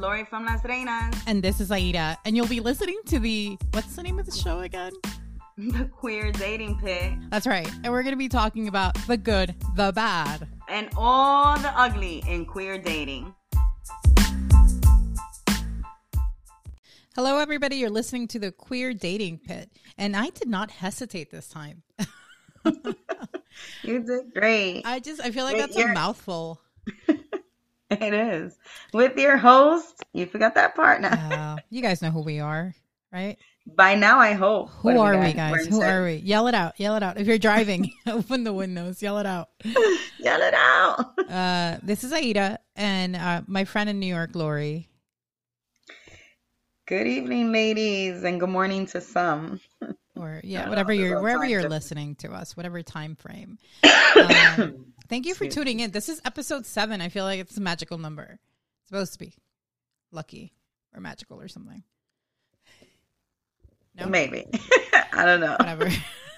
Lori from Las Reinas. And this is Aida. And you'll be listening to the, what's the name of the show again? The Queer Dating Pit. That's right. And we're going to be talking about the good, the bad, and all the ugly in queer dating. Hello, everybody. You're listening to the Queer Dating Pit. And I did not hesitate this time. you did great. I just, I feel like Wait, that's a mouthful. it is. With your host, you forgot that part now. Uh, you guys know who we are, right? By now, I hope. Who are we, we guys? Who are we? Yell it out. Yell it out. If you're driving, open the windows. Yell it out. Yell it out. uh, this is Aida and uh, my friend in New York, Lori. Good evening, ladies, and good morning to some. Or yeah, whatever you're wherever you're listening to us, whatever time frame. Um, thank you for tuning in. This is episode seven. I feel like it's a magical number. It's supposed to be lucky or magical or something. No? Maybe. I don't know. Whatever.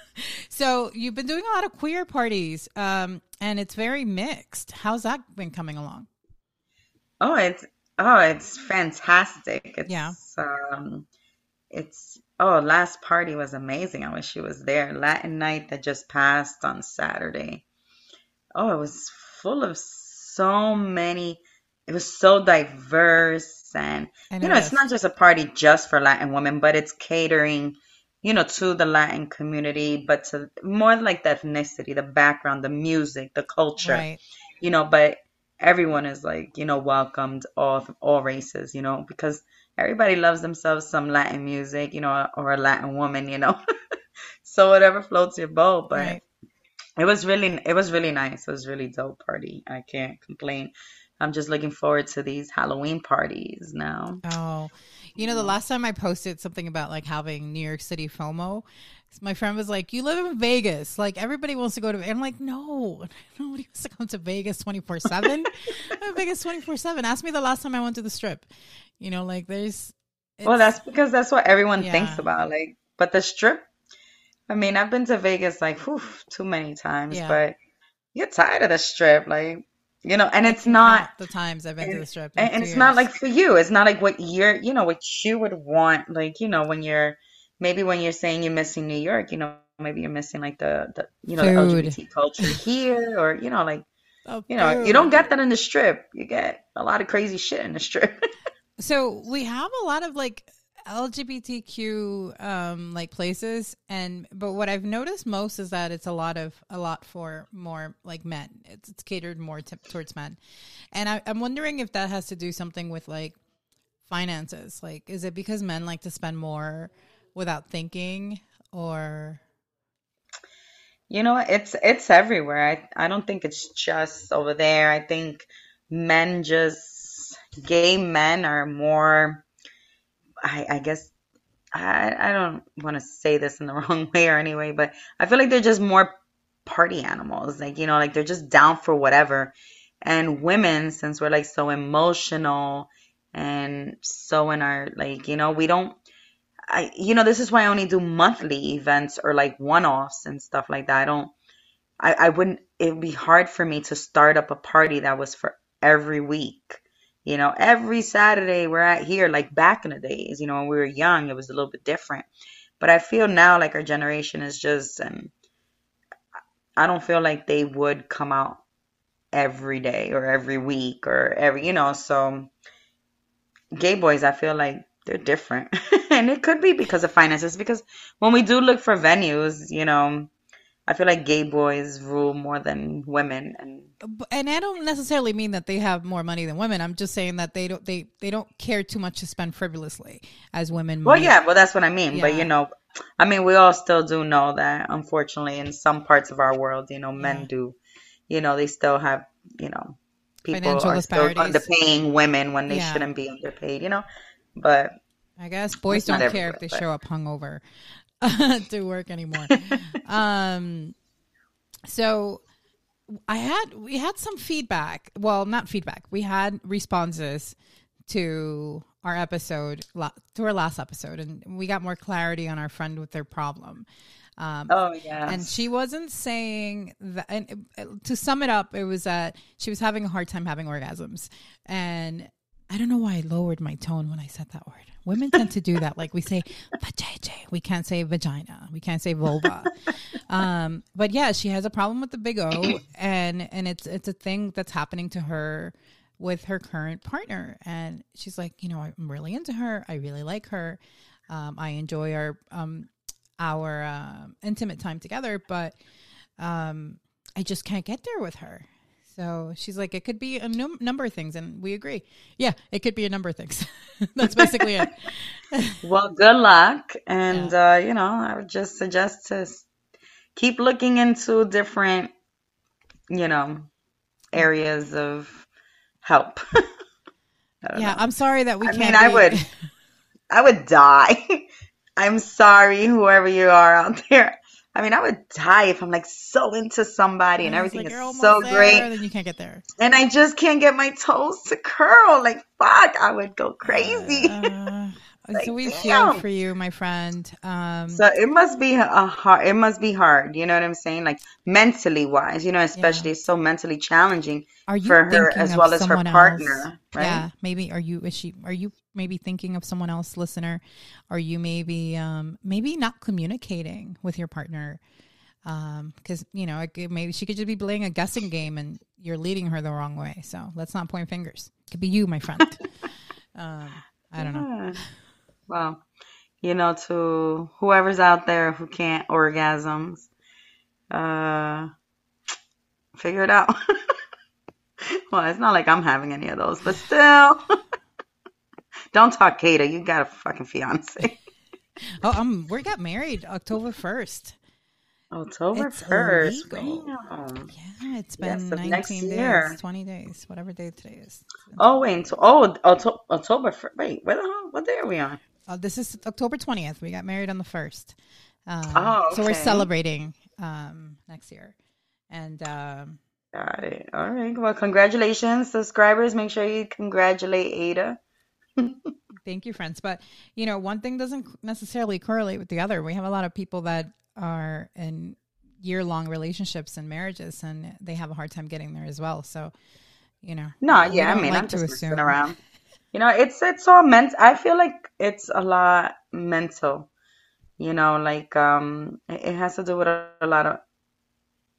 so you've been doing a lot of queer parties, um, and it's very mixed. How's that been coming along? Oh, it's oh, it's fantastic. It's, yeah. Um, it's oh, last party was amazing. I wish she was there. Latin night that just passed on Saturday. Oh, it was full of so many. It was so diverse and, you know, it's not just a party just for Latin women, but it's catering, you know, to the Latin community, but to more like the ethnicity, the background, the music, the culture, right. you know, but everyone is like, you know, welcomed all, all races, you know, because everybody loves themselves some Latin music, you know, or a Latin woman, you know, so whatever floats your boat, but right. It was really, it was really nice. It was really dope party. I can't complain. I'm just looking forward to these Halloween parties now. Oh, you know, the last time I posted something about like having New York City FOMO, my friend was like, "You live in Vegas, like everybody wants to go to." And I'm like, "No, nobody wants to come to Vegas 24 seven. Vegas 24 seven. Ask me the last time I went to the Strip. You know, like there's. Well, that's because that's what everyone yeah. thinks about. Like, but the Strip. I mean, I've been to Vegas like whew, too many times, yeah. but you get tired of the Strip. Like, you know, and it's not the times I've been to the strip. And, and it's years. not like for you. It's not like what you're, you know, what you would want. Like, you know, when you're maybe when you're saying you're missing New York, you know, maybe you're missing like the, the you know, Food. the LGBT culture here, or you know, like, oh, you know, you don't get that in the strip. You get a lot of crazy shit in the strip. so we have a lot of like LGBTQ um like places and but what I've noticed most is that it's a lot of a lot for more like men. It's, it's catered more to, towards men. And I, I'm wondering if that has to do something with like finances. Like is it because men like to spend more without thinking or you know it's it's everywhere i i don't think it's just over there i think men just gay men are more I, I guess I, I don't want to say this in the wrong way or anyway, but I feel like they're just more party animals. Like, you know, like they're just down for whatever. And women, since we're like so emotional and so in our, like, you know, we don't, I, you know, this is why I only do monthly events or like one offs and stuff like that. I don't, I, I wouldn't, it would be hard for me to start up a party that was for every week. You know, every Saturday we're at here, like back in the days, you know, when we were young, it was a little bit different. But I feel now like our generation is just, and I don't feel like they would come out every day or every week or every, you know, so gay boys, I feel like they're different. and it could be because of finances, because when we do look for venues, you know, I feel like gay boys rule more than women, and and I don't necessarily mean that they have more money than women. I'm just saying that they don't they they don't care too much to spend frivolously as women. Well, might. yeah, well that's what I mean. Yeah. But you know, I mean, we all still do know that unfortunately, in some parts of our world, you know, men yeah. do, you know, they still have, you know, people Financial are still underpaying women when they yeah. shouldn't be underpaid. You know, but I guess boys don't care if they but. show up hungover. to work anymore. um, so I had we had some feedback. Well, not feedback. We had responses to our episode to our last episode, and we got more clarity on our friend with their problem. Um, oh yeah, and she wasn't saying that. And to sum it up, it was that she was having a hard time having orgasms, and I don't know why I lowered my tone when I said that word. Women tend to do that. Like we say vajayjay. We can't say vagina. We can't say vulva. um, but yeah, she has a problem with the big O and and it's it's a thing that's happening to her with her current partner. And she's like, you know, I'm really into her. I really like her. Um, I enjoy our um our uh, intimate time together, but um I just can't get there with her. So she's like, it could be a num- number of things, and we agree. Yeah, it could be a number of things. That's basically it. well, good luck, and yeah. uh, you know, I would just suggest to keep looking into different, you know, areas of help. yeah, know. I'm sorry that we. Can't I mean, I would, I would die. I'm sorry, whoever you are out there. I mean, I would die if I'm like so into somebody and, and everything like, is so there, great. Then you can't get there. And I just can't get my toes to curl. Like, fuck, I would go crazy. Uh, like, so we feel for you, my friend. Um, so it must be a hard. It must be hard. You know what I'm saying? Like mentally wise. You know, especially yeah. it's so mentally challenging are you for her as well as her partner. Else? Right? Yeah, maybe. Are you? Is she? Are you maybe thinking of someone else, listener? Are you maybe um, maybe not communicating with your partner? because um, you know maybe she could just be playing a guessing game and you're leading her the wrong way. So let's not point fingers. It could be you, my friend. um, I don't yeah. know. Well, you know, to whoever's out there who can't orgasms, uh, figure it out. well, it's not like I'm having any of those, but still. Don't talk, Kata. You got a fucking fiance. oh, um, we got married October first. October first. Yeah, it's been yes, 19 days, year. 20 days, whatever day today is. Oh wait, oh October. 1st. Wait, where the hell? What day are we on? Uh, this is October 20th. We got married on the 1st. Um, oh, okay. So we're celebrating um, next year. And um, got it. All right. Well, congratulations, subscribers. Make sure you congratulate Ada. Thank you, friends. But, you know, one thing doesn't necessarily correlate with the other. We have a lot of people that are in year long relationships and marriages, and they have a hard time getting there as well. So, you know. No, yeah. I mean, like I'm just messing around. You know, it's it's all meant. I feel like it's a lot mental. You know, like um, it has to do with a, a lot of,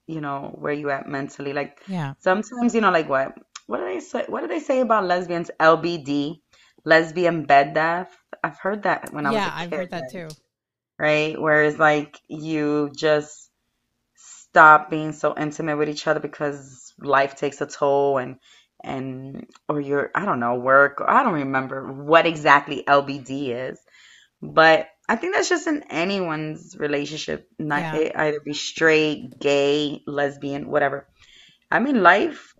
you know, where you at mentally. Like, yeah. Sometimes, you know, like what what do they say? What do they say about lesbians? LBD, lesbian bed death. I've heard that when I yeah, was Yeah, I've heard that too. Right, whereas like you just stop being so intimate with each other because life takes a toll and and or your I don't know work I don't remember what exactly LBD is, but I think that's just in anyone's relationship, not yeah. either be straight, gay, lesbian, whatever. I mean, life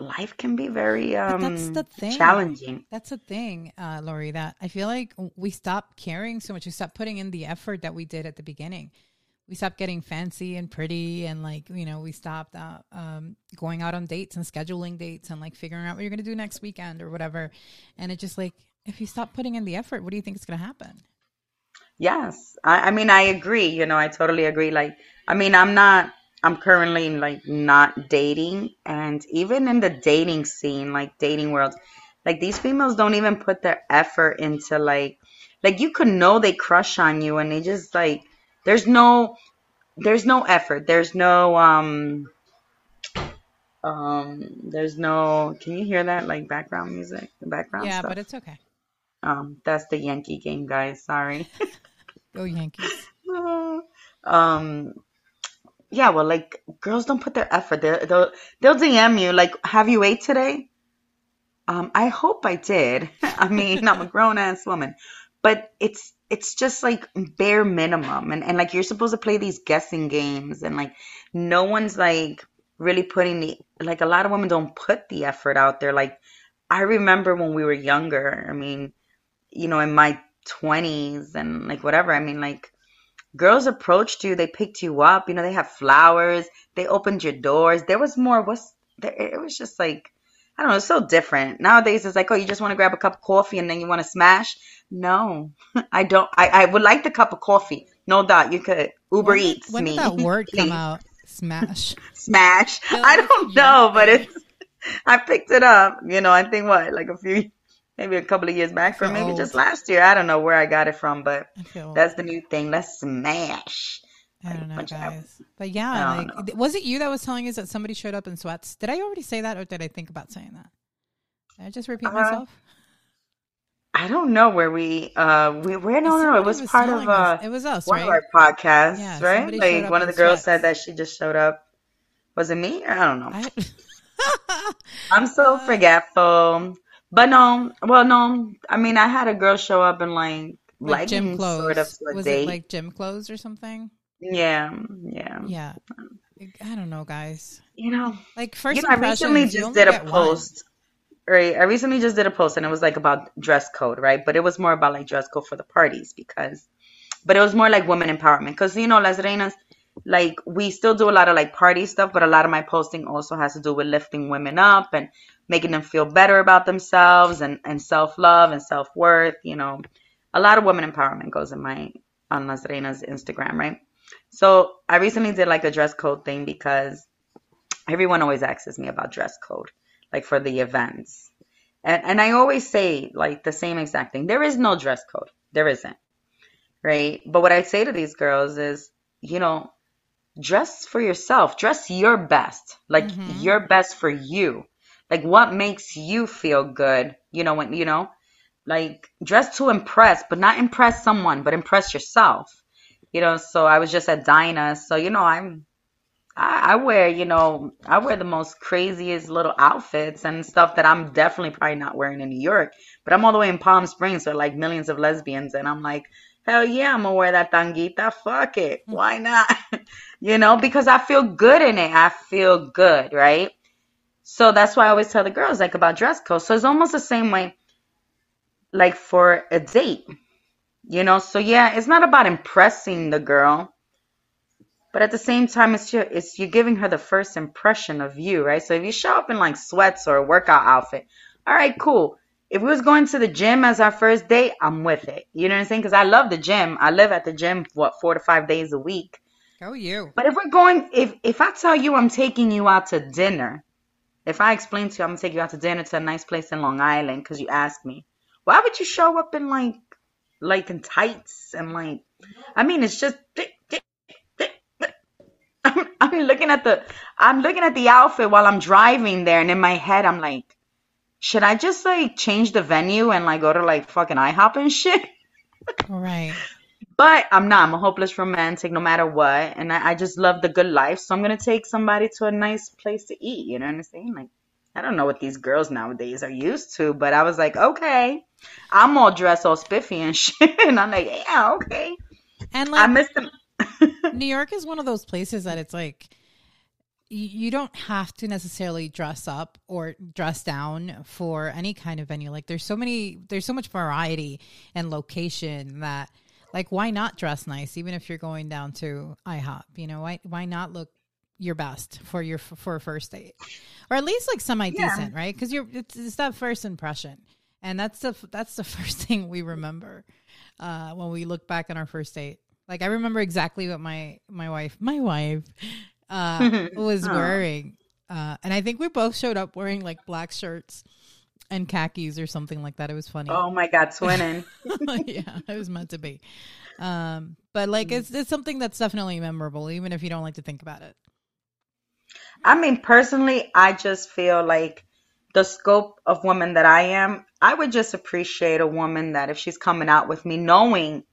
life can be very um that's the thing. challenging. That's the thing, uh, Lori. That I feel like we stop caring so much. We stop putting in the effort that we did at the beginning we stopped getting fancy and pretty and like you know we stopped uh, um, going out on dates and scheduling dates and like figuring out what you're going to do next weekend or whatever and it just like if you stop putting in the effort what do you think is going to happen yes I, I mean i agree you know i totally agree like i mean i'm not i'm currently like not dating and even in the dating scene like dating world like these females don't even put their effort into like like you could know they crush on you and they just like there's no there's no effort. There's no um um there's no can you hear that like background music? The background Yeah, stuff? but it's okay. Um that's the Yankee game, guys. Sorry. Go Yankees. um yeah, well like girls don't put their effort. They'll they'll, they'll DM you like, "Have you ate today?" Um I hope I did. I mean, I'm a grown ass woman. But it's it's just like bare minimum and, and like you're supposed to play these guessing games and like no one's like really putting the like a lot of women don't put the effort out there like i remember when we were younger i mean you know in my 20s and like whatever i mean like girls approached you they picked you up you know they have flowers they opened your doors there was more was there it was just like I don't know, it's so different. Nowadays it's like, oh, you just want to grab a cup of coffee and then you want to smash. No, I don't. I, I would like the cup of coffee. No doubt. You could Uber when Eats when me. When did that word come out? Smash. Smash. I don't know, but it's. I picked it up. You know, I think what like a few maybe a couple of years back, or maybe old. just last year. I don't know where I got it from, but that's the new thing. Let's smash. I don't know, bunch of- But yeah, like, was it you that was telling us that somebody showed up in sweats? Did I already say that, or did I think about saying that? Did I just repeat Uh, myself? I don't know where we uh we where no no Somebody it was part of uh us- It was us, one right? of our podcasts, Yeah, right? Like one of the girls sweats. said that she just showed up. Was it me? I don't know. I, I'm so Uh, forgetful. But no, well no. I mean I had a girl show up in like like gym clothes. sort of was date. it like gym clothes or something? yeah, yeah. Yeah. I don't know, guys. You know, Like first you know, I recently just did a get one. post. Right, I recently just did a post and it was like about dress code, right? But it was more about like dress code for the parties because, but it was more like women empowerment because you know, Las Reinas, like we still do a lot of like party stuff, but a lot of my posting also has to do with lifting women up and making them feel better about themselves and and self love and self worth. You know, a lot of women empowerment goes in my on Las Reinas Instagram, right? So I recently did like a dress code thing because everyone always asks me about dress code, like for the events. And and I always say like the same exact thing. There is no dress code. There isn't. Right? But what I say to these girls is, you know, dress for yourself. Dress your best. Like Mhm. your best for you. Like what makes you feel good, you know, when you know, like dress to impress, but not impress someone, but impress yourself. You know, so I was just at Dinah, so you know, I'm I, I wear, you know, I wear the most craziest little outfits and stuff that I'm definitely probably not wearing in New York. But I'm all the way in Palm Springs, so like millions of lesbians, and I'm like, hell yeah, I'm gonna wear that tanguita. Fuck it, why not? you know, because I feel good in it. I feel good, right? So that's why I always tell the girls like about dress code. So it's almost the same way, like for a date, you know. So yeah, it's not about impressing the girl. But at the same time, it's your, it's you're giving her the first impression of you, right? So if you show up in like sweats or a workout outfit, all right, cool. If we was going to the gym as our first date, I'm with it. You know what I'm saying? Because I love the gym. I live at the gym what four to five days a week. Go you. But if we're going, if if I tell you I'm taking you out to dinner, if I explain to you I'm gonna take you out to dinner to a nice place in Long Island because you asked me, why would you show up in like like in tights and like? I mean, it's just. I'm, I'm looking at the I'm looking at the outfit while I'm driving there, and in my head I'm like, should I just like change the venue and like go to like fucking IHOP and shit? Right. But I'm not. I'm a hopeless romantic no matter what, and I, I just love the good life. So I'm gonna take somebody to a nice place to eat. You know what I'm saying? Like, I don't know what these girls nowadays are used to, but I was like, okay, I'm all dressed all spiffy and shit, and I'm like, yeah, okay. And like, I like miss them. New York is one of those places that it's like you don't have to necessarily dress up or dress down for any kind of venue. Like there's so many there's so much variety and location that like why not dress nice even if you're going down to IHOP, you know? Why why not look your best for your for a first date? Or at least like semi decent, right? Cuz you're it's, it's that first impression. And that's the that's the first thing we remember uh when we look back on our first date. Like I remember exactly what my my wife my wife uh was wearing. Uh and I think we both showed up wearing like black shirts and khakis or something like that. It was funny. Oh my God, twinning. yeah, it was meant to be. Um but like it's it's something that's definitely memorable even if you don't like to think about it. I mean, personally, I just feel like the scope of woman that I am, I would just appreciate a woman that if she's coming out with me, knowing,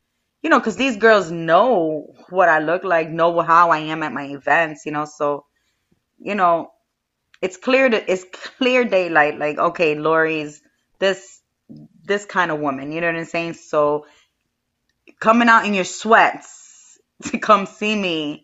you know, because these girls know what I look like, know how I am at my events, you know, so, you know, it's clear that it's clear daylight. Like, okay, Lori's this this kind of woman, you know what I'm saying? So, coming out in your sweats to come see me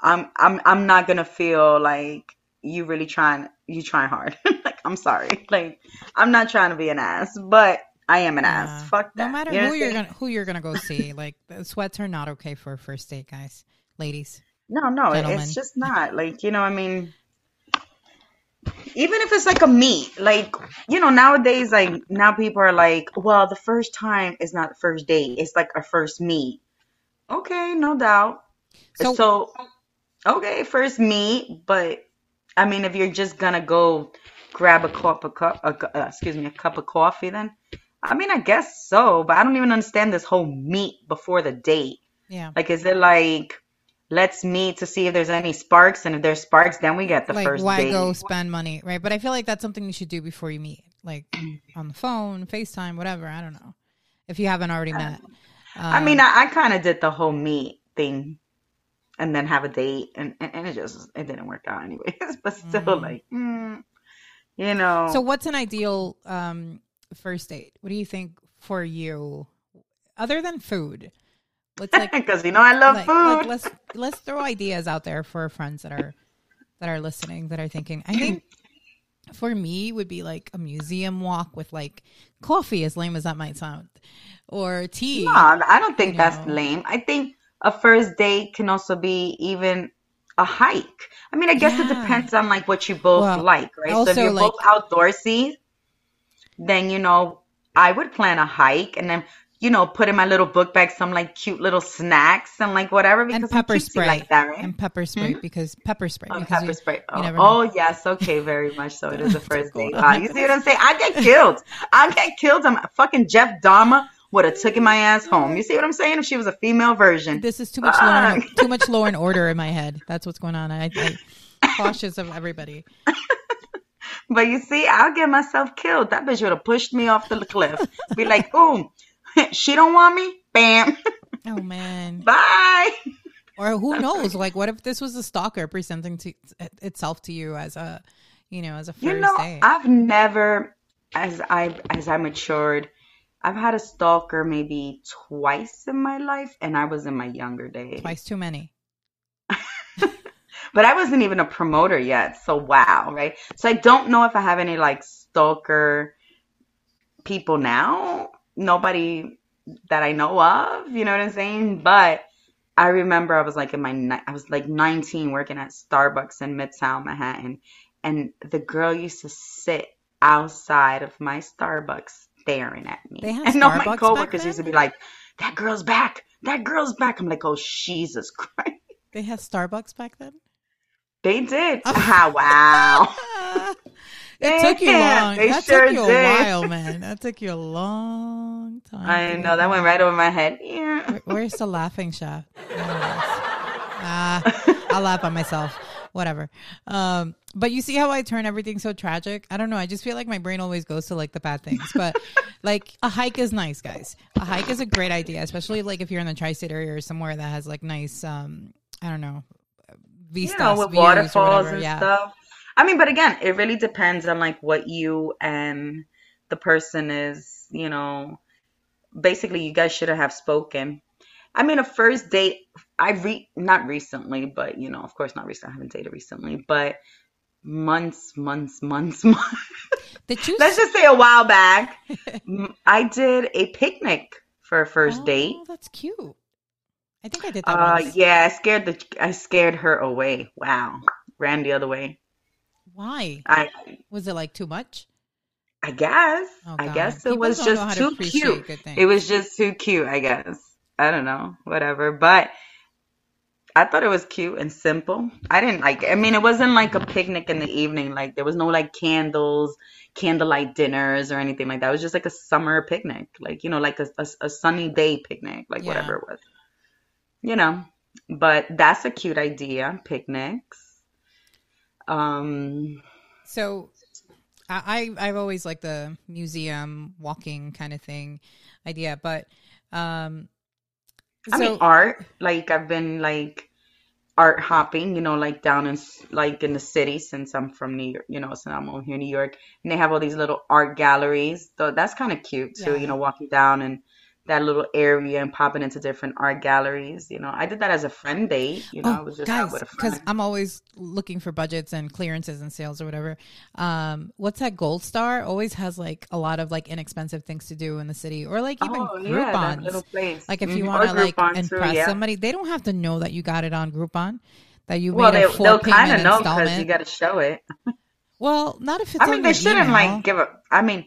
I'm I'm I'm not gonna feel like you really trying you trying hard. like I'm sorry. Like I'm not trying to be an ass, but I am an Yeah. ass. Fuck that. No matter You know who you're gonna who you're gonna go see, like the sweats are not okay for a first date, guys, ladies. No, no, Gentlemen. it's just not. Like, you know, I mean even if it's like a meet, like, you know, nowadays like now people are like, well, the first time is not the first date. It's like a first meet. Okay, no doubt. So- So, okay, first meet, but I mean, if you're just gonna go grab a cup of cup, a, uh, excuse me, a cup of coffee, then I mean, I guess so, but I don't even understand this whole meet before the date. Yeah. Like, is it like let's meet to see if there's any sparks, and if there's sparks, then we get the like first why date. go spend money, right? But I feel like that's something you should do before you meet, like on the phone, FaceTime, whatever. I don't know if you haven't already met. I mean, I, I kind of did the whole meet thing, and then have a date, and, and, and it just it didn't work out anyways. But still, Mm. like, mm, you know. So, what's an ideal um, first date? What do you think for you, other than food? What's like, because you know I love like, food. like, let's let's throw ideas out there for friends that are that are listening that are thinking. I think for me would be like a museum walk with like coffee, as lame as that might sound, or tea. No, I don't think that's know. lame. I think a first date can also be even a hike. I mean, I guess it depends on like what you both Well, like, right? so if you're like- both outdoorsy, then you know I would plan a hike and then you know put in my little book bag some like cute little snacks and like whatever because and pepper spray like that, right? and pepper spray mm-hmm. because pepper spray Oh, because pepper you- spray. Oh, oh, yes, okay, very much so. It is the first date. Wow, you see what I'm saying? I get killed. I get killed. I'm fucking Jeff Dahmer would have taken my ass home. You see what I'm saying? If she was a female version. this is too much law and, too much law and order in my head. That's what's going on. I, I cautious of everybody. But you see, I'll get myself killed. That bitch would have pushed me off the cliff. Be like, boom, she don't want me. Bam, Oh man. bye. Or who knows? Like, what if this was a stalker presenting to itself to you as a, you know, as a first You know, date? I've never, as I as I matured, I've had a stalker maybe twice in my life, and I was in my younger days. Twice too many. but I wasn't even a promoter yet. So wow, right? So I don't know if I have any like stalker people now. Nobody that I know of, you know what I'm saying? But I remember I was like in my I was like 19 working at Starbucks in Midtown Manhattan and the girl used to sit outside of my Starbucks staring at me. And all my coworkers used to be like, "That girl's back. That girl's back." I'm like, "Oh Jesus Christ." They had Starbucks back then. They did. Oh. Wow. It took you long. they That sure took you a did. while, man. That took you a long time. I know that went right over my head. Yeah. Where- Where's the laughing shaft? There it is. Ah, I'll laugh at myself. Whatever. Um, but you see how I turn everything so tragic? I don't know. I just feel like my brain always goes to like the bad things. But like a hike is nice, guys. A hike is a great idea, especially like if you're in the tri-state area or somewhere that has like nice, um, I don't know, vistas, You know, with waterfalls and yeah. stuff. I mean, but again, it really depends on like what you and the person is, you know, basically you guys should have spoken. I mean, a first date, I re not recently, but you know, of course not recently. I haven't dated recently, but months, months, months, months. Did you? Let's just say a while back, I did a picnic for a first date. Oh, that's cute. I think I did that Uh, once. yeah, I scared the I scared her away. Wow, ran the other way. Why? I Was it like too much? I guess Oh, I guess it People was don't know how just to too cute. It was just too cute. I guess I don't know, whatever. But I thought it was cute and simple. I didn't like. I mean, it wasn't like a picnic in the evening. Like there was no like candles, candlelight dinners, or anything like that. It was just like a summer picnic, like you know, like a a, a sunny day picnic, like Yeah. whatever it was. You know, but that's a cute idea. Picnics. Um. So, I I- I've always liked the museum walking kind of thing idea, but um, I mean, art. Like I've been like art hopping, you know, like down in like in the city since I'm from New York, you know, since I'm over here in New York, and they have all these little art galleries. So that's kind of cute too, Yeah. you know, walking down and that little area and popping into different art galleries. You know, I did that as a friend date. You know, I oh, was just guys, with a because. I'm always looking for budgets and clearances and sales or whatever. Um, what's that Goldstar? Always has like a lot of like inexpensive things to do in the city, or like even Oh yeah, that Groupons. little place. Like if you Or want to like too, impress yeah. somebody, they don't have to know that you got it on Groupon. That you Well, made they a 4 they'll kind of know because you got to show it. well, not if it's I mean, they shouldn't email. like give up. I mean,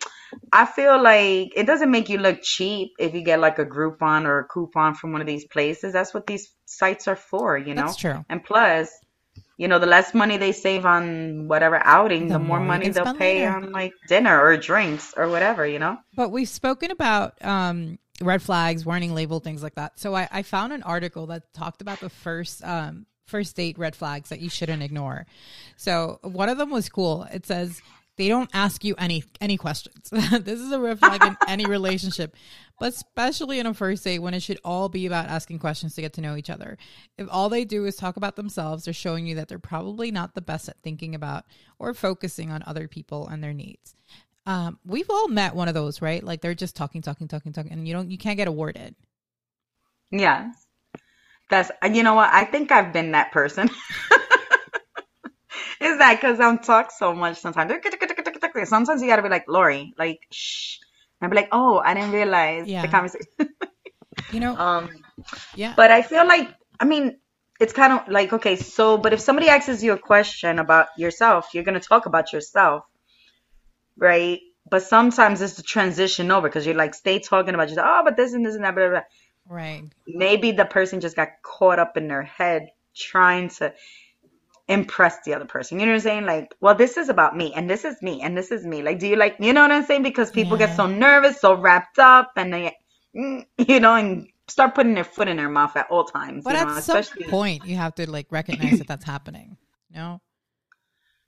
I feel like it doesn't make you look cheap if you get like a Groupon or a coupon from one of these places. That's what these sites are for, you know. That's true. And plus, You know, the less money they save on whatever outing, The the more more money they'll pay later. on like dinner or drinks or whatever, you know? But we've spoken about um, red flags, warning label, things like that. So I, I found an article that talked about the first um, first date red flags that you shouldn't ignore. So one of them was cool. It says they don't ask you any any questions. this is a red flag in any relationship, but especially in a first date when it should all be about asking questions to get to know each other. If all they do is talk about themselves, they're showing you that they're probably not the best at thinking about or focusing on other people and their needs um, we've all met one of those, right? Like they're just talking, talking, talking, talking, and you don't, you can't get a word in. Yes. That's, you know what? I think I've been that person. Is that because I'm talk so much sometimes? Sometimes you gotta be like, Lori, like, shh. And I'd be like, oh, I didn't realize Yeah. the conversation. You know, Um, yeah, But I feel like, I mean, it's kind of like, okay, so, but if somebody asks you a question about yourself, you're to talk about yourself, right? But sometimes it's the transition over because you're like, stay talking about yourself. Oh, but this and this and that, blah, blah, blah. Right. Maybe the person just got caught up in their head trying to impress the other person. You know what I'm saying? Like, well, this is about me and this is me and this is me. Like, do you like, you know what I'm saying? Because people Yeah. get so nervous, so wrapped up, and they, mm, you know, and start putting their foot in their mouth at all times. But you at know, some especially point, you have to like recognize that that's happening. No,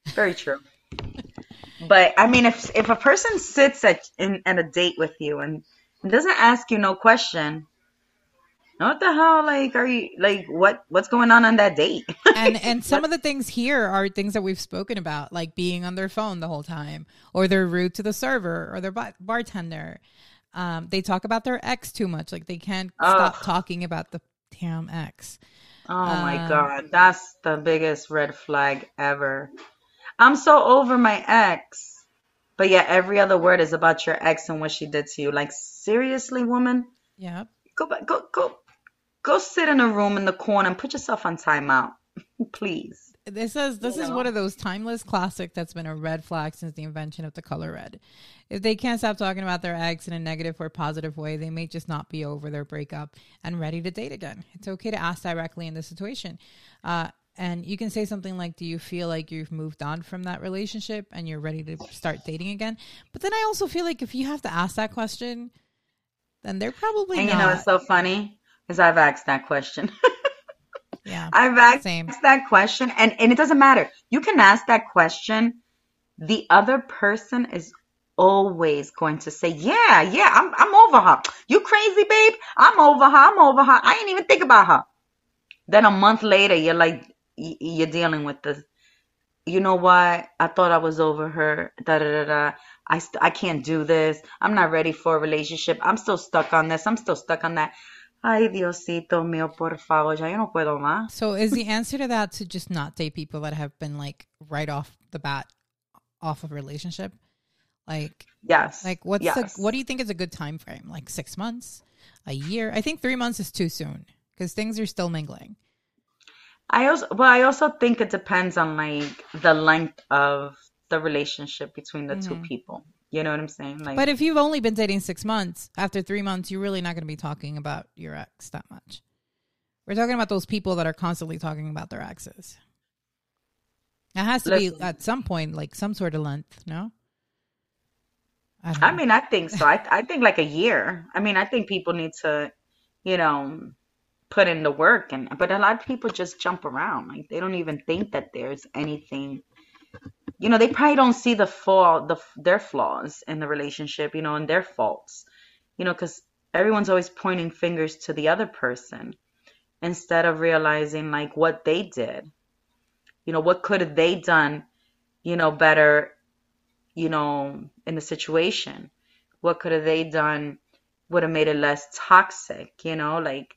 very true. But I mean, if if a person sits at in at a date with you and doesn't ask you no question, what the hell? Like, are you like what what's going on on that date? and and some of the things here are things that we've spoken about, like being on their phone the whole time, or they're rude to the server or their bar- bartender. Um, they talk about their ex too much, like they can't stop talking about the damn ex. Oh my Um, God, that's the biggest red flag ever. I'm so over my ex. But yeah, every other word is about your ex and what she did to you. Like, seriously, woman? Yeah, Go back, go, go, go sit in a room in the corner and put yourself on timeout. Please. This is this You is know? one of those timeless classic that's been a red flag since the invention of the color red. If they can't stop talking about their ex in a negative or positive way, they may just not be over their breakup and ready to date again. It's okay to ask directly in this situation. Uh, and you can say something like, Do you feel like you've moved on from that relationship and you're ready to start dating again? But then I also feel like if you have to ask that question, then they're probably And you not. know it's so funny? Is I've asked that question. yeah. I've asked Same. that question, and, and it doesn't matter. You can ask that question. The other person is always going to say, "Yeah, yeah, I'm I'm over her. You crazy, babe? I'm over her. I'm over her. I ain't even think about her." Then a month later, you're like, you're dealing with this. You know what? I thought I was over her. Da da da da. I st- I can't do this. I'm not ready for a relationship. I'm still stuck on this. I'm still stuck on that. Ay, Diosito mío, por favor, ya yo no puedo más. So is the answer to that to just not date people that have been like right off the bat off of a relationship? Like Yes. like what's yes. the what do you think is a good time frame? Like 6 months? A year? I think 3 months is too soon cuz things are still mingling. I also well, I also think it depends on like the length of the relationship between the two Mhm. people. You know what I'm saying? Like But if you've only been dating 6 months, after 3 months you're really not going to be talking about your ex that much. We're talking about those people that are constantly talking about their exes. It has to be at some point like some sort of length, no? I, I mean, I think so. I I think like a year. I mean, I think people need to, you know, put in the work and but a lot of people just jump around. Like they don't even think that there's anything you know, they probably don't see the flaw, the their flaws in the relationship, you know, and their faults. You know, cuz everyone's always pointing fingers to the other person instead of realizing like what they did. You know, what could have they done, you know, better, you know, in the situation? What could have they done would have made it less toxic, you know, like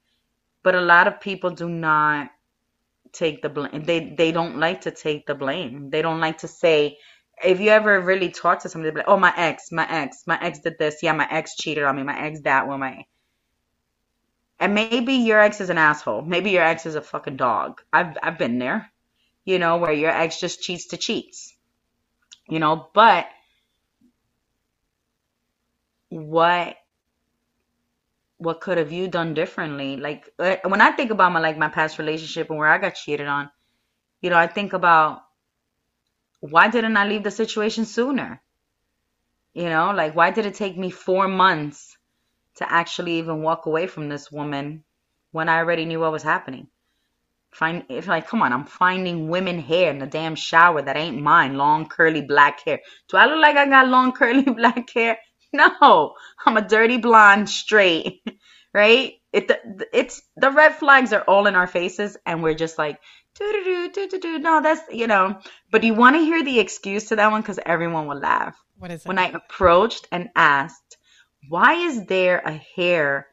but a lot of people do not take the blame. They they don't like to take the blame. They don't like to say if you ever really talk to somebody, like, "Oh, my ex, my ex, my ex did this. Yeah, my ex cheated on me. My ex that one. My." And maybe your ex is an asshole. Maybe your ex is a fucking dog. I've I've been there, you know, where your ex just cheats to cheats, you know. But what what could have you done differently? Like uh, when I think about my like my past relationship and where I got cheated on, you know, I think about why didn't I leave the situation sooner? You know, like why did it take me four months to actually even walk away from this woman when I already knew what was happening? Find if like, come on, I'm finding women hair in the damn shower that ain't mine, long curly black hair. Do I look like I got long curly black hair? No, I'm a dirty blonde straight, right? It it's the red flags are all in our faces, and we're just like, do do do do do. No, that's you know. But you want to hear the excuse to that one because everyone will laugh. What is it? When I approached and asked, why is there a hair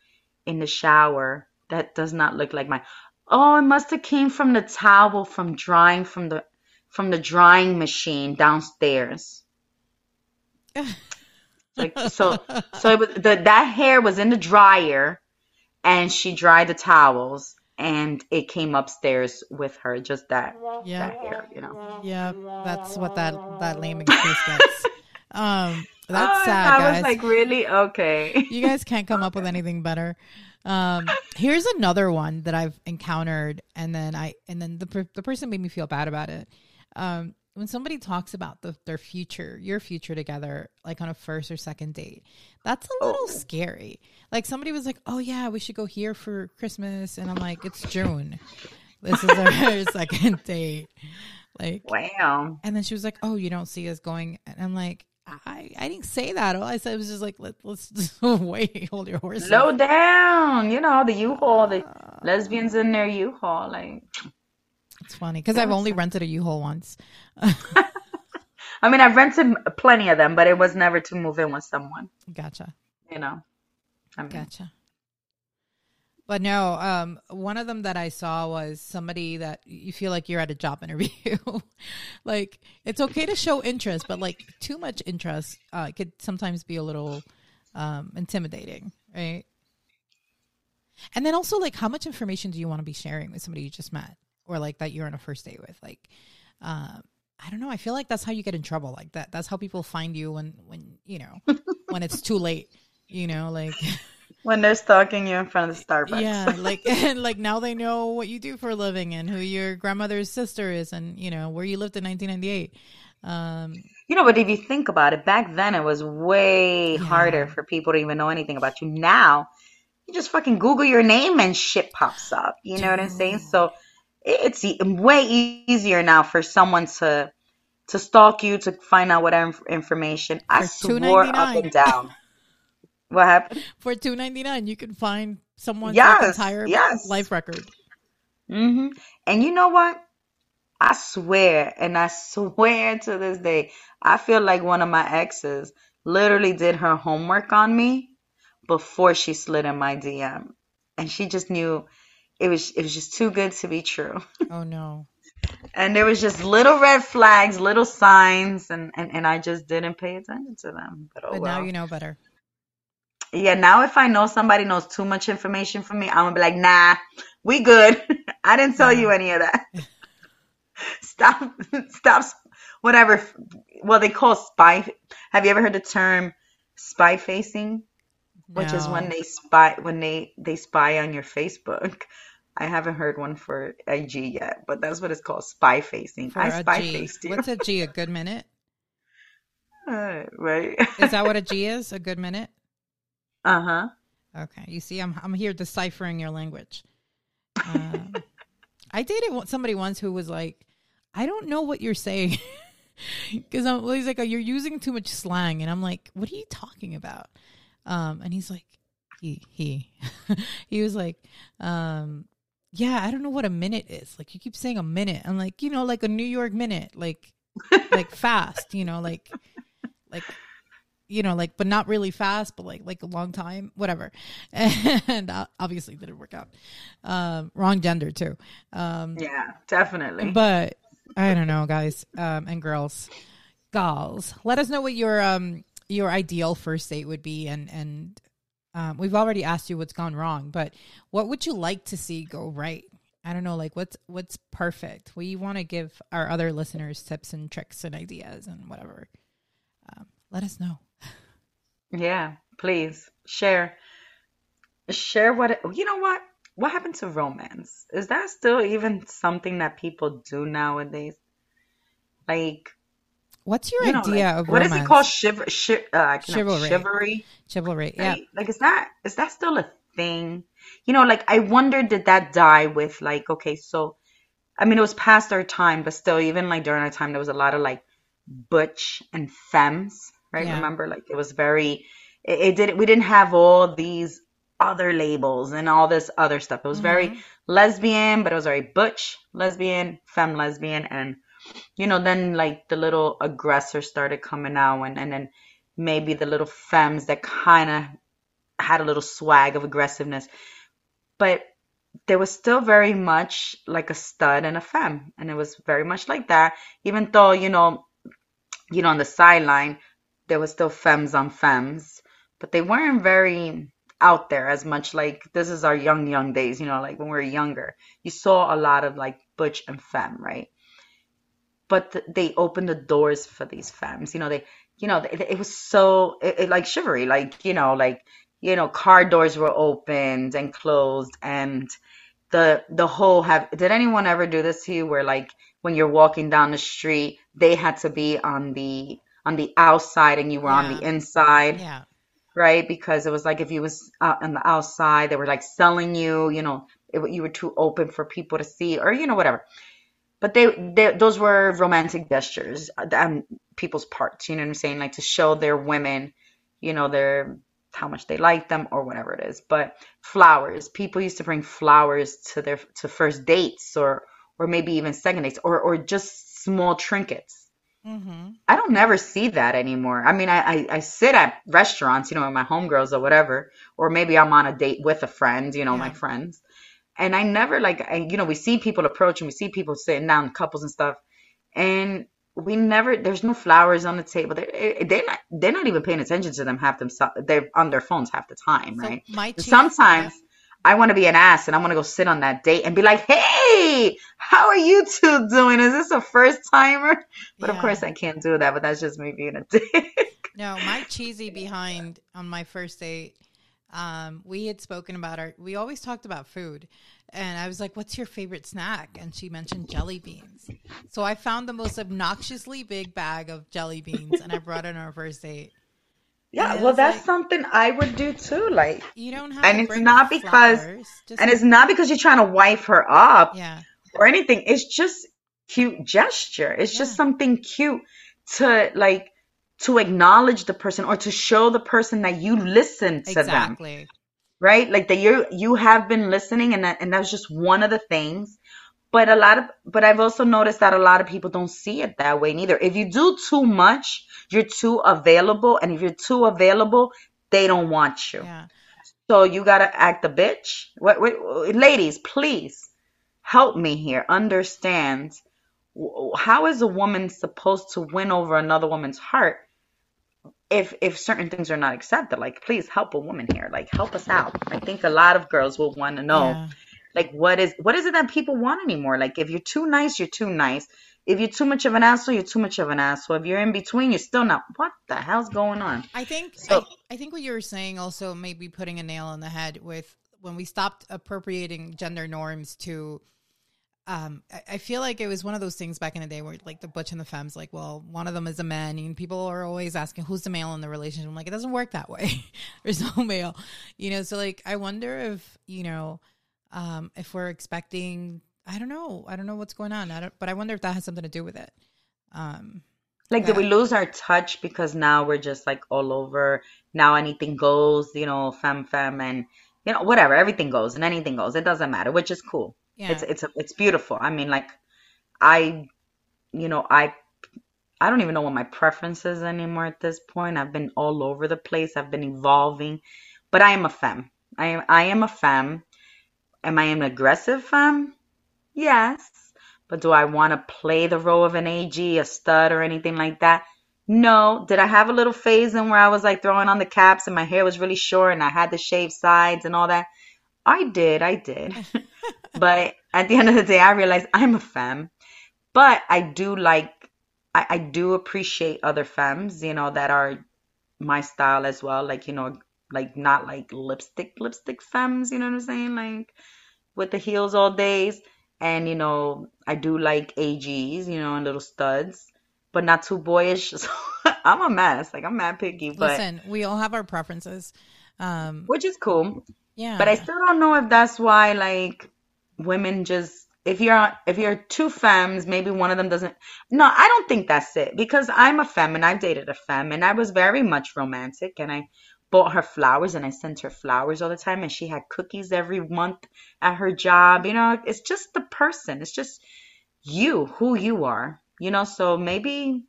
in the shower that does not look like mine? Oh, it must have came from the towel from drying from the from the drying machine downstairs. like so so it was the that hair was in the dryer and she dried the towels and it came upstairs with her just that yeah. that hair you know. Yeah that's what that that lame excuse gets. Um that's oh, sad i guys. was like really? Okay. You guys can't come up with anything better. Um here's another one that i've encountered and then i and then the, the person made me feel bad about it. Um when somebody talks about the, their future, your future together, like on a first or second date, that's a little Oh. scary. Like somebody was like, "Oh yeah, we should go here for Christmas," and I'm like, "It's June. This is our second date." Like, wow and then she was like, "Oh, you don't see us going," and I'm like, "I I didn't say that. All I said was just like, Let, let's just wait, hold your horses." slow down you know the u-haul the lesbians in their u-haul like It's funny because I've only rented a U-Haul once. i mean i've rented plenty of them but it was never to move in with someone Gotcha. you know I mean, Gotcha. But no, um, one of them that I saw was somebody that you feel like you're at a job interview. like it's okay to show interest, but like too much interest uh, could sometimes be a little um, intimidating, right? And then also, like, how much information do you want to be sharing with somebody you just met, or like that you're on a first date with? Like, um, I don't know. I feel like that's how you get in trouble. Like that. That's how people find you when when you know when it's too late. You know, like. when they're stalking you in front of the starbucks Yeah, like and like now they know what you do for a living and who your grandmother's sister is and you know where you lived in 1998. Um, You know, but if you think about it, back then it was way Yeah. harder for people to even know anything about you. Now, you just fucking Google your name and shit pops up. You know what I'm saying? So it's e- way easier now for someone to to stalk you to find out whatever inf- information. I For swore up $2.99. and down. What happened? for 2.99 you can find someone's Yes, like, entire yes. life record. hmm And you know what? I swear, and I swear to this day, I feel like one of my exes literally did her homework on me before she slid in my DM. And she just knew it was it was just too good to be true. Oh no. And there was just little red flags, little signs, and, and, and I just didn't pay attention to them. But oh But well. now you know better. Yeah, now if I know somebody knows too much information from me, I'm gonna be like, nah, we good. I didn't tell you uh-huh. any of that. stop, stop, whatever. Well, they call spy. Have you ever heard the term spy facing? Which is when they spy when they they spy on your Facebook. I haven't heard one for IG yet, but that's what it's called, spy facing. for I spy G. faced you, What's a G? A good minute? Uh, right? Is that what a G is? A good minute? uh huh. Okay. You see, I'm I'm here deciphering your language. Um, I dated somebody once who was like, I don't know what you're saying. Because I'm well, he's like, oh, you're using too much slang, and I'm like, what are you talking about? Um, and he's like, he he he was like, um, yeah, I don't know what a minute is. Like you keep saying a minute. I'm like, you know, like a New York minute, like like fast, you know, like like you know, like but not really fast, but like like a long time, whatever. And uh, obviously it didn't work out. Um, wrong gender too. Um, Yeah, definitely. but I don't know, guys um, and girls, gals. Let us know what your um your ideal first date would be, and and um, we've already asked you what's gone wrong, but what would you like to see go right? I don't know, like what's what's perfect. We want to give our other listeners tips and tricks and ideas and whatever. Um, let us know. Yeah, please share. Share what it, you know what? what happened to romance? Is that still even something that people do nowadays? Like, What's your you know, idea like of what is it called? romance? Shiver, shi uh, Chivalry. chivalry. Chivalry. Yeah. Right? Like, is that is that still a thing? You know, like I wonder, did that die with like, okay, so I mean, it was past our time, but still, even like during our time, there was a lot of like butch and femmes, right? Yeah. Remember, like it was very, it, it didn't, we didn't have all these other labels and all this other stuff. It was very Mhm. lesbian, but it was very butch lesbian, femme lesbian, and you know, then like the little aggressor started coming out, and and then maybe the little femmes that kind of had a little swag of aggressiveness, but there was still very much like a stud and a femme, and it was very much like that. Even though you know, you know, on the sideline there was still femmes on femmes, but they weren't very out there as much. Like this is our young young days, you know, like when we were younger, you saw a lot of like butch and femme, right? But th- they opened the doors for these femmes, you know. They, you know, it, it was so it, it, like chivalry, like you know, like you know, car doors were opened and closed, and the the whole have. Did anyone ever do this to you, where like when you're walking down the street, they had to be on the on the outside and you were on the inside? Yeah. right? Because it was like if you was out on the outside, they were like selling you, you know, it, you were too open for people to see, or you know, whatever. But they, they those were romantic gestures on people's parts. You know what I'm saying? Like to show their women, you know, their how much they like them or whatever it is. But flowers, people used to bring flowers to their to first dates or or maybe even second dates or or just small trinkets. Mm-hmm. I don't never see that anymore. I mean, I, I, I sit at restaurants, you know, with my homegirls or whatever, or maybe I'm on a date with a friend, you know, my Yeah. friends. And I never like, I, you know, we see people approach and we see people sitting down, couples and stuff, and we never. There's no flowers on the table. They're, eh, eh, they're not. They're not even paying attention to them half themselves. They're on their phones half the time, So right? my cheese, sometimes I want to be an ass and I want to go sit on that date and be like, "Hey, how are you two doing? Is this a first timer?" But of course, I can't do that. But that's just me being a dick. No, my cheesy behind on my first date. Um, we had spoken about our. We always talked about food, and I was like, "What's your favorite snack?" And she mentioned jelly beans. So I found the most obnoxiously big bag of jelly beans, and I brought it on our first date. Yeah, well, that's like- something I would do too. Like, You don't have. And to it's not because- flowers, and it's not because you're trying to wife her up yeah, or anything. It's just cute gesture. It's just something cute to like to acknowledge the person or to show the person that you listen to them. exactly. right? Like that you you have been listening, and that and that's just one of the things. But a lot of but I've also noticed that a lot of people don't see it that way neither. If you do too much, you're too available, and if you're too available, they don't want you. Yeah, So you gotta act a bitch. What, what, ladies, please help me here. Understand how is a woman supposed to win over another woman's heart if if certain things are not accepted? Like, please help a woman here. Like, help us out. I think a lot of girls will want to know, yeah. like, what is what is it that people want anymore? Like, if you're too nice, you're too nice. If you're too much of an asshole, you're too much of an asshole. If you're in between, you're still not. What the hell's going on? I think So- I, I think what you were saying also may be putting a nail on the head with when we stopped appropriating gender norms to um I, I feel like it was one of those things back in the day where like the butch and the femmes like well one of them is a man and people are always asking who's the male in the relationship? I'm like it doesn't work that way. There's no male. You know so like I wonder if you know um if we're expecting I don't know. I don't know what's going on. I don't but I wonder if that has something to do with it. Um Like, did we lose our touch because now we're just like all over? Now anything goes, you know, femme femme and you know whatever, everything goes and anything goes. It doesn't matter, which is cool. Yeah It's it's it's beautiful. I mean, like, I, you know, I I don't even know what my preference is anymore at this point. I've been all over the place. I've been evolving, but I am a femme. I am I am a femme. Am I an aggressive femme? Yes. But do I want to play the role of an AG, a stud, or anything like that? No. Did I have a little phase in where I was like throwing on the caps and my hair was really short and I had the shaved sides and all that? I did, I did. but at the end of the day, I realized I'm a femme. But I do like, I, I do appreciate other femmes, you know, that are my style as well. Like, you know, like not like lipstick, lipstick femmes, you know what I'm saying? Like, with the heels all days. And, you know, I do like AGs, you know, and little studs, but not too boyish. So I'm a mess. Like, I'm mad picky, but. Listen, we all have our preferences. Um, which is cool. yeah. But I still don't know if that's why, like, women just. If you're if you're two femmes, maybe one of them doesn't. No, I don't think that's it because I'm a femme and I've dated a femme and I was very much romantic and I bought her flowers and I sent her flowers all the time and she had cookies every month at her job. You know, it's just the person. It's just you, who you are. You know, so maybe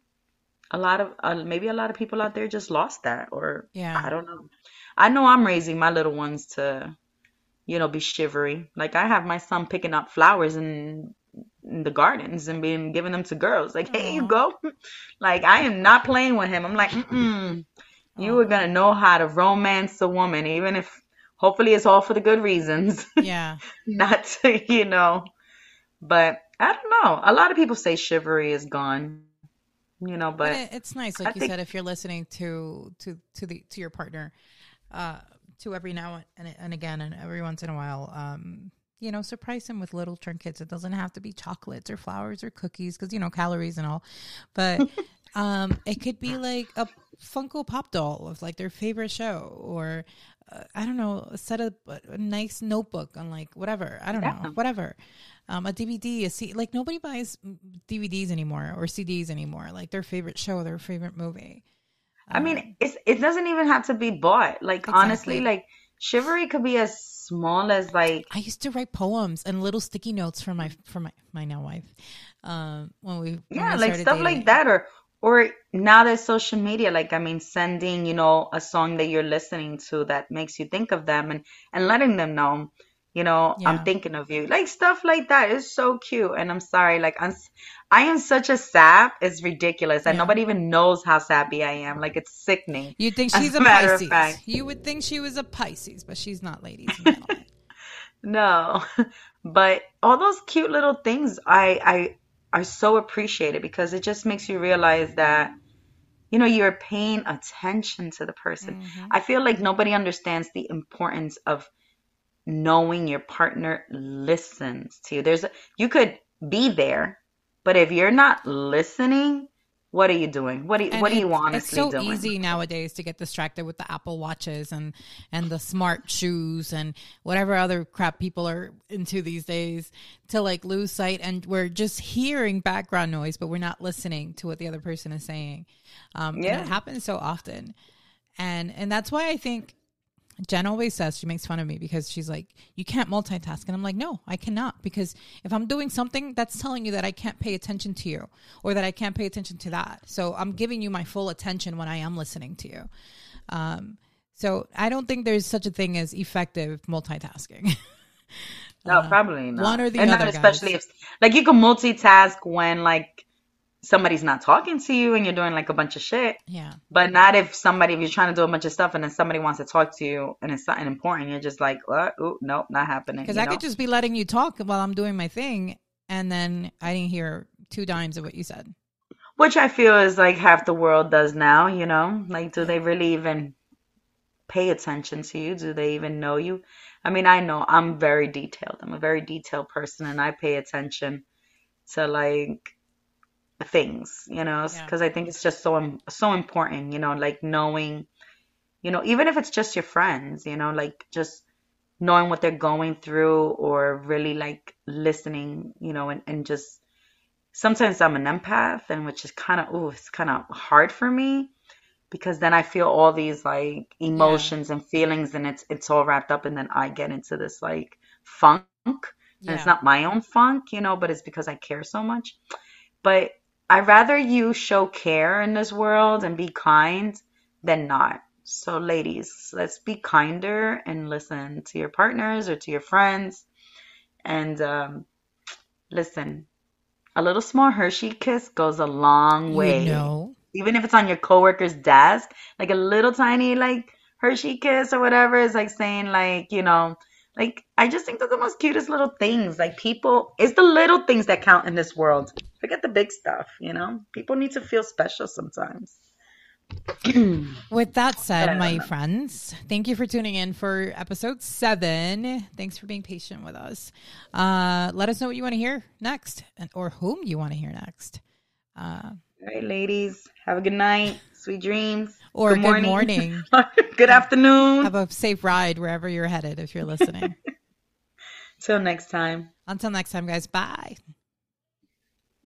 a lot of uh, maybe a lot of people out there just lost that or yeah. I don't know. I know I'm raising my little ones to, you know, be shivery. Like I have my son picking up flowers in, in the gardens and being giving them to girls. Like, hey, you go. Like I am not playing with him. I'm like, mm you are gonna know how to romance a woman, even if hopefully it's all for the good reasons, Yeah. not to, you know. But I don't know. A lot of people say chivalry is gone, you know, But but it, it's nice, I like you think said, if you're listening to to to the to your partner, uh, to every now and and again and every once in a while, um, you know, surprise him with little trinkets. It doesn't have to be chocolates or flowers or cookies because you know calories and all, but um, it could be like a Funko Pop doll of like their favorite show or. Uh, I don't know, a set up a, a nice notebook on like whatever. I don't Yeah. know, whatever. Um, a DVD, a C, like nobody buys DVDs anymore or CDs anymore. Like their favorite show, their favorite movie. I mean, it's it doesn't even have to be bought. Like honestly, like chivalry could be as small as like I used to write poems and little sticky notes for my for my my now wife. Um, when we when yeah, we like stuff like that or or now there's social media like I mean sending, you know, a song that you're listening to that makes you think of them and and letting them know, you know, I'm thinking of you. Like stuff like that is so cute and I'm sorry like I'm I am such a sap. It's ridiculous. And Yeah. nobody even knows how sappy I am. Like it's sickening. You'd think she's a a Pisces. You would think she was a Pisces, but she's not, ladies. No, but all those cute little things I I are so appreciated because it just makes you realize that you know you're paying attention to the person. Mhm. I feel like nobody understands the importance of knowing your partner listens to you. There's a, you could be there, but if you're not listening, what are you doing? What do you, And what are you it's, honestly it's so doing? easy nowadays to get distracted with the Apple watches and and the smart shoes and whatever other crap people are into these days to like lose sight and we're just hearing background noise but we're not listening to what the other person is saying. Um, Yeah. it happens so often, and and that's why I think Jen always says she makes fun of me because she's like, "You can't multitask," and I'm like, "No, I cannot." Because if I'm doing something, that's telling you that I can't pay attention to you, or that I can't pay attention to that. So I'm giving you my full attention when I am listening to you. Um, so I don't think there's such a thing as effective multitasking. No, probably not. Uh, one or the and other, especially guys. if like you can multitask when like somebody's not talking to you and you're doing like a bunch of shit, yeah, but not if somebody if you're trying to do a bunch of stuff and then somebody wants to talk to you and it's something important, you're just like, what? Ooh, nope, not happening. because I know? could just be letting you talk while I'm doing my thing, and then I didn't hear two dimes of what you said. Which I feel is like half the world does now, you know? Like, do they really even pay attention to you? Do they even know you? I mean, I know I'm very detailed. I'm a very detailed person and I pay attention to like things, you know, Yeah. because I think it's just so so important, you know, like knowing, you know, even if it's just your friends, you know, like just knowing what they're going through or really like listening, you know, and, and just sometimes I'm an empath and which is kind of ooh, it's kind of hard for me because then I feel all these like emotions and feelings and it's it's all wrapped up and then I get into this like funk and it's not my own funk, you know, but it's because I care so much. But I'd rather you show care in this world and be kind than not. So ladies, let's be kinder and listen to your partners or to your friends and um, listen. A little small Hershey kiss goes a long way. You know, Even if it's on your coworker's desk, like a little tiny like Hershey kiss or whatever is like saying like, you know, like I just think they're the most cutest little things. Like people, it's the little things that count in this world. Forget the big stuff, you know? People need to feel special sometimes. With that said, my friends, thank you for tuning in for episode seven. Thanks for being patient with us. Uh, let us know what you want to hear next and, or whom you want to hear next. Uh, All right, ladies. Have a good night. Sweet dreams. or good morning. morning. good afternoon. Have a safe ride wherever you're headed if you're listening. Till next time. Until next time, guys. Bye.